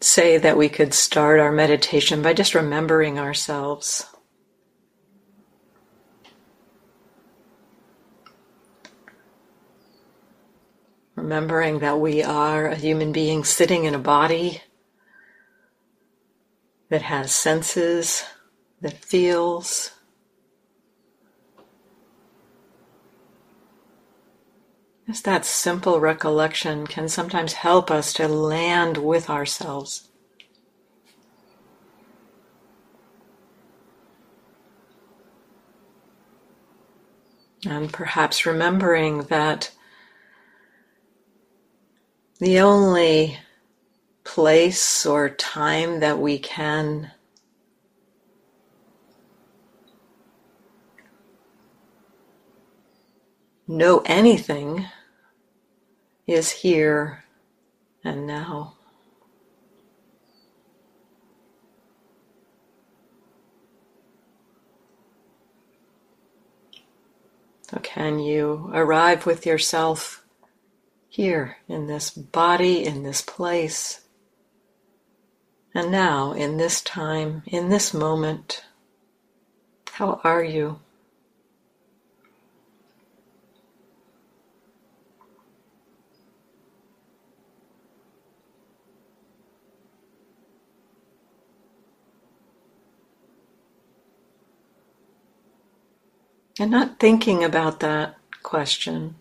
say that we could start our meditation by just remembering ourselves. Remembering that we are a human being sitting in a body that has senses, that feels, Just that simple recollection can sometimes help us to land with ourselves. And perhaps remembering that the only place or time that we can know anything is here and now. So, can you arrive with yourself here in this body, in this place, and now in this time, in this moment? How are you? And not thinking about that question,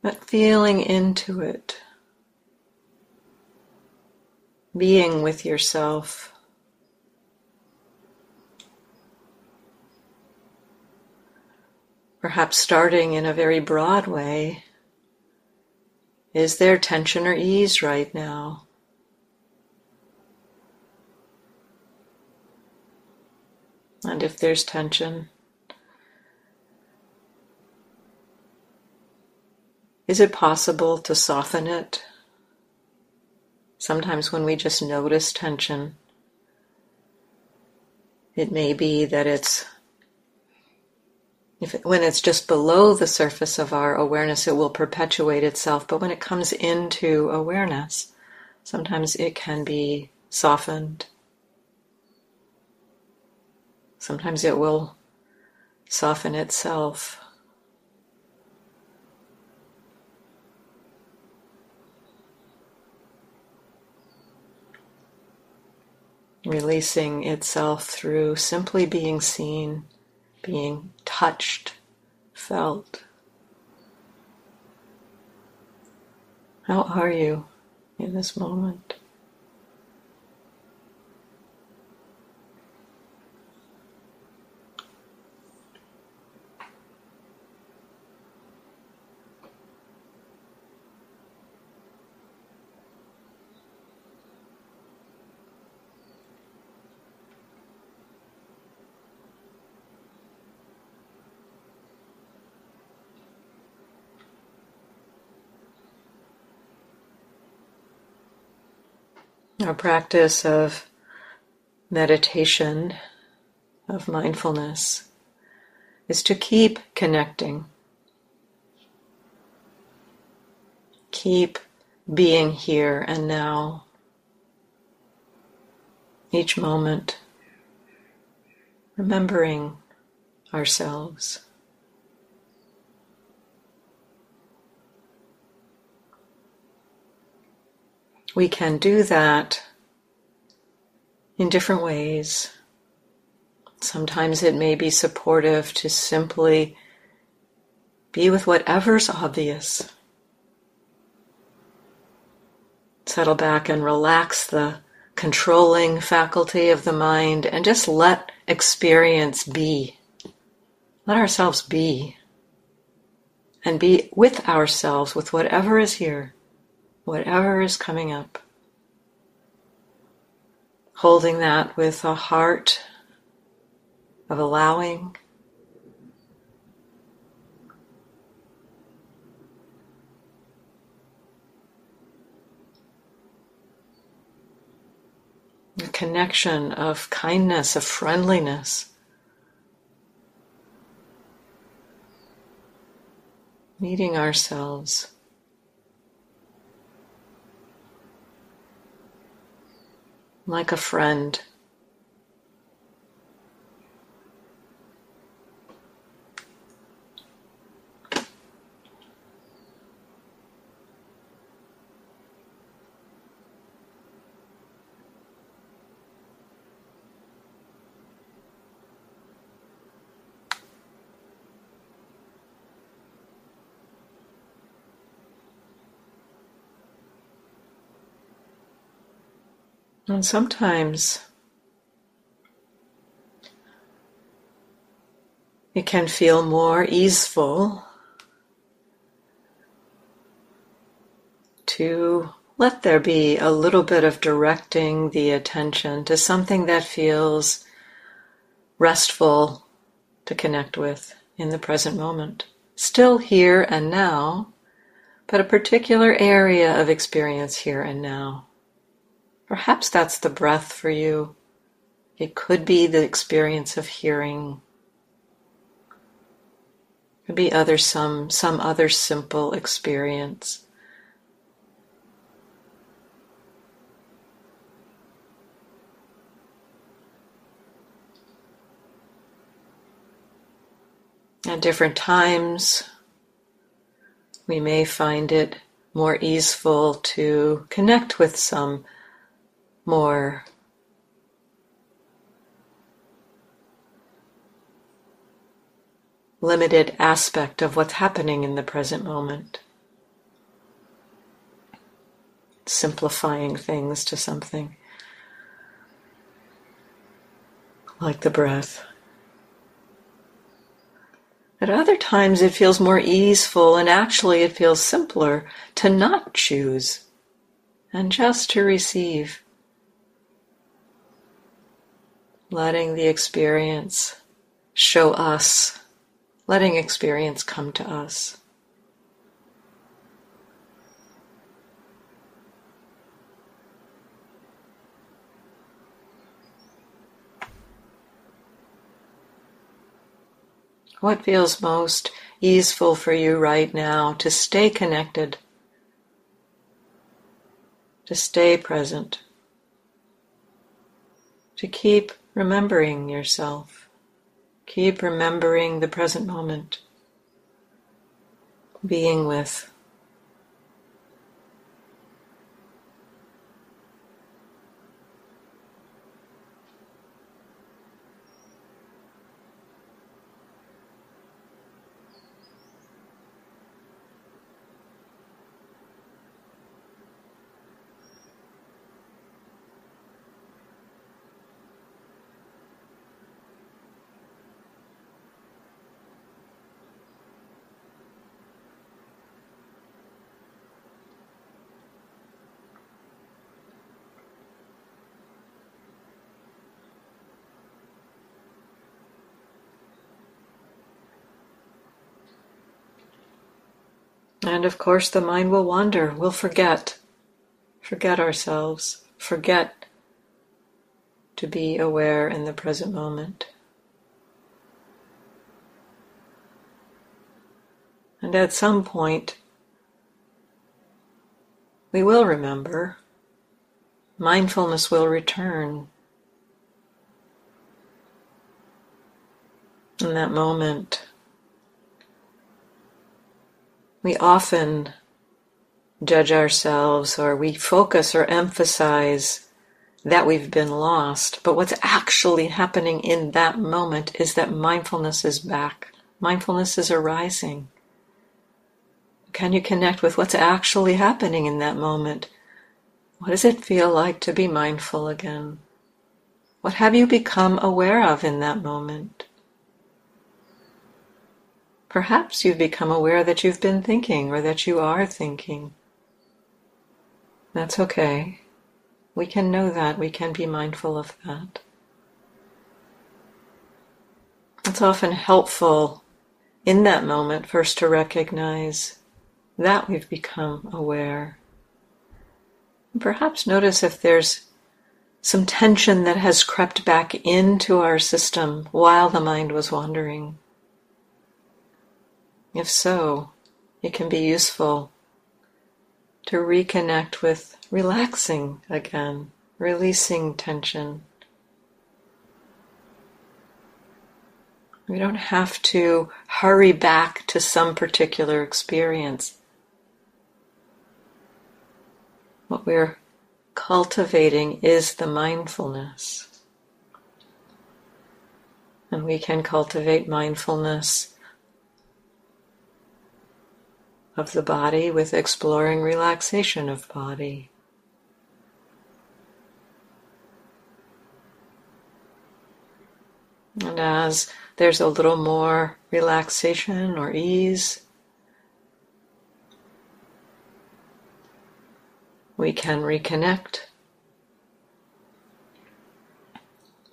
but feeling into it, being with yourself. Perhaps starting in a very broad way. Is there tension or ease right now? And if there's tension, Is it possible to soften it? Sometimes when we just notice tension, it may be that it's it, when it's just below the surface of our awareness, it will perpetuate itself. But when it comes into awareness, sometimes it can be softened. Sometimes it will soften itself. Releasing itself through simply being seen, being touched, felt. How are you in this moment? Our practice of meditation, of mindfulness, is to keep connecting. Keep being here and now, each moment, remembering ourselves. We can do that in different ways. Sometimes it may be supportive to simply be with whatever's obvious. Settle back and relax the controlling faculty of the mind and just let experience be. Let ourselves be. And be with ourselves, with whatever is here whatever is coming up. holding that with a heart of allowing. A connection of kindness, of friendliness. Meeting ourselves. Like a friend. And sometimes it can feel more easeful to let there be a little bit of directing the attention to something that feels restful to connect with in the present moment. Still here and now, but a particular area of experience here and now. Perhaps that's the breath for you. It could be the experience of hearing. It could be other some some other simple experience. At different times, we may find it more easeful to connect with some more limited aspect of what's happening in the present moment. Simplifying things to something like the breath. At other times, it feels more easeful, and actually, it feels simpler to not choose and just to receive letting the experience show us, letting experience come to us. What feels most easeful for you right now to stay connected, to stay present, to keep remembering yourself. Keep remembering the present moment, being with. And of course, the mind will wander, we'll forget, forget ourselves, forget to be aware in the present moment. And at some point, we will remember. Mindfulness will return. In that moment, we often judge ourselves or we focus or emphasize that we've been lost. But what's actually happening in that moment is that mindfulness is back. Mindfulness is arising. Can you connect with what's actually happening in that moment? What does it feel like to be mindful again? What have you become aware of in that moment? Perhaps you've become aware that you've been thinking or that you are thinking. That's okay. We can know that, we can be mindful of that. It's often helpful in that moment first to recognize that we've become aware. And perhaps notice if there's some tension that has crept back into our system while the mind was wandering. If so, it can be useful to reconnect with relaxing again, releasing tension. We don't have to hurry back to some particular experience. What we're cultivating is the mindfulness. And we can cultivate mindfulness of the body with exploring relaxation of body. And as there's a little more relaxation or ease, we can reconnect.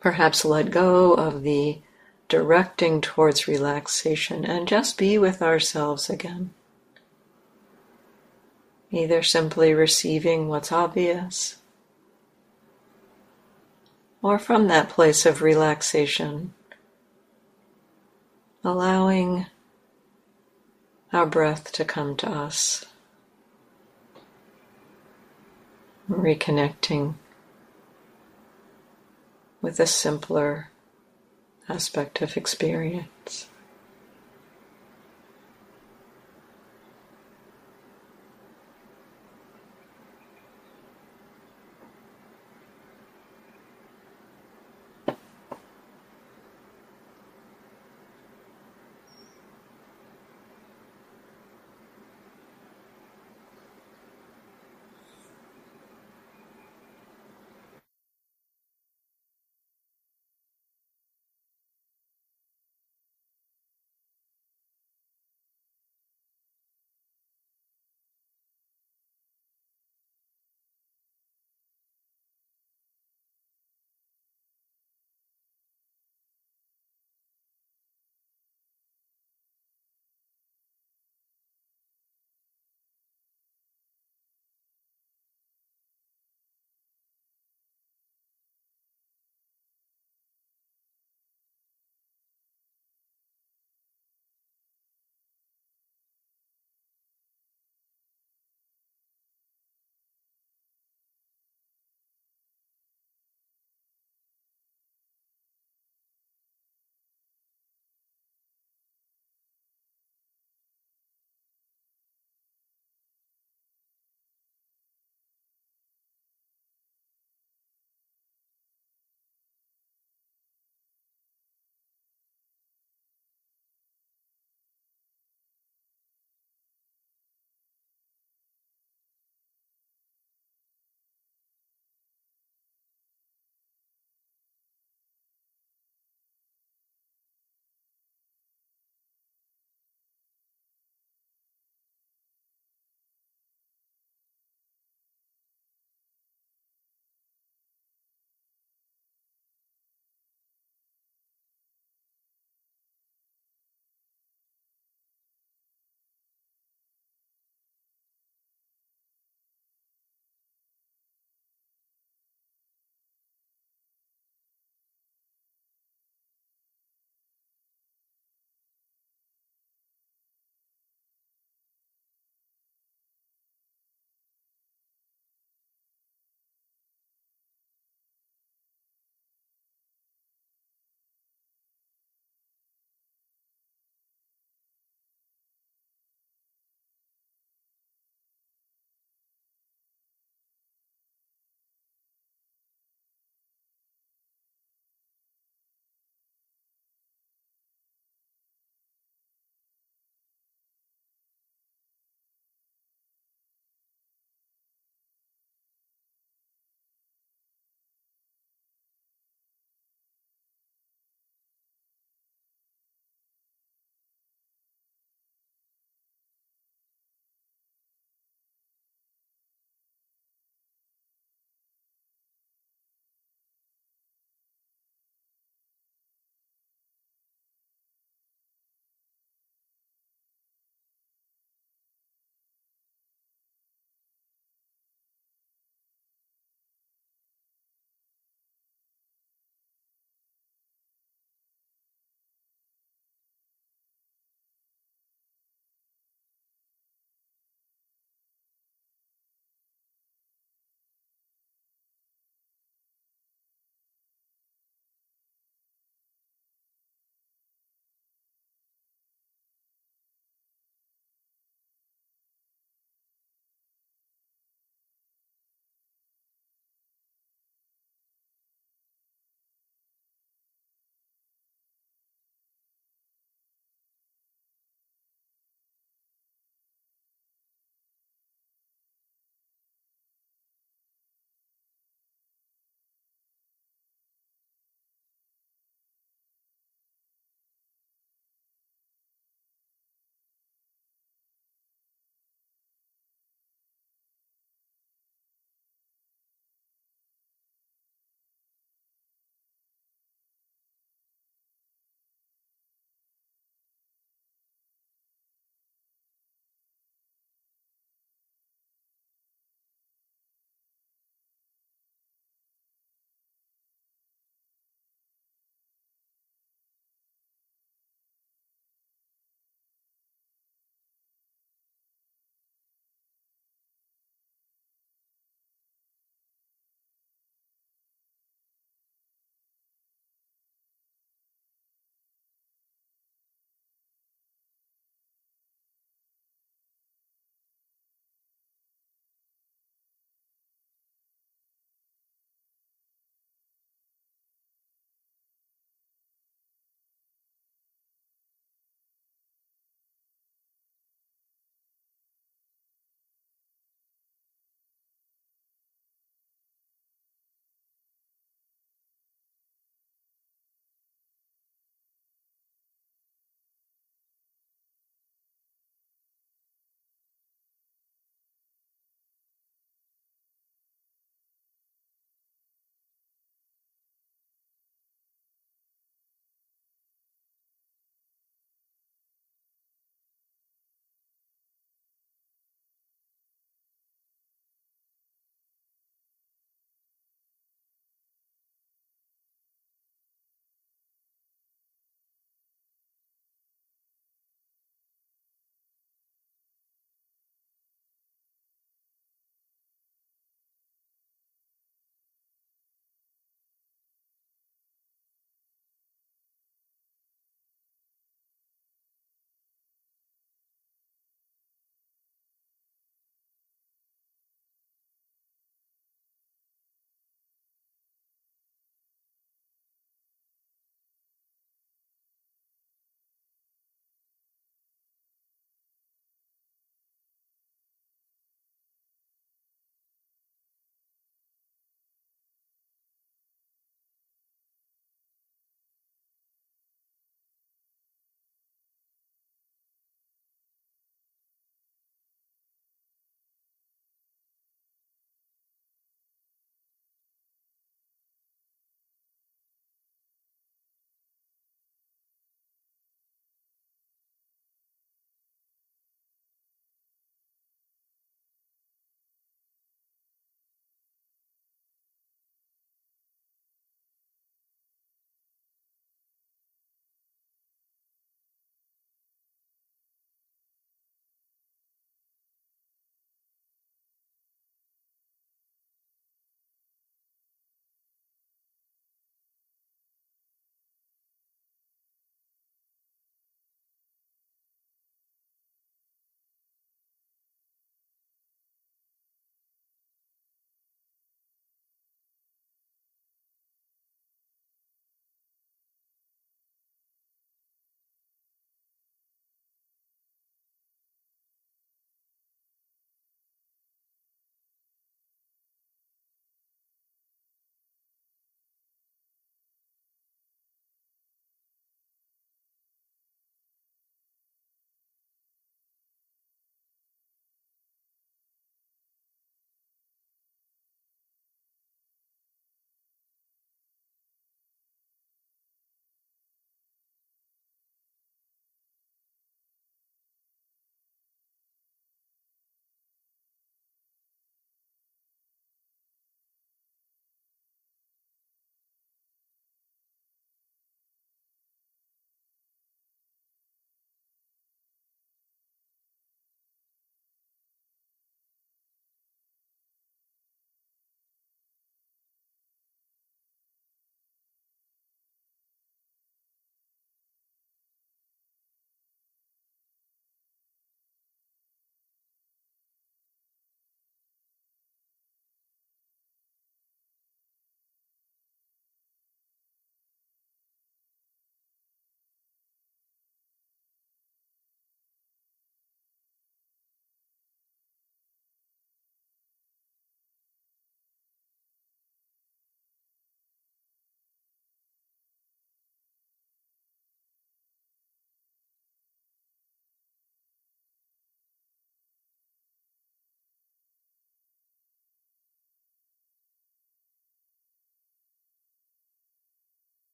Perhaps let go of the directing towards relaxation and just be with ourselves again. Either simply receiving what's obvious, or from that place of relaxation, allowing our breath to come to us, reconnecting with a simpler aspect of experience.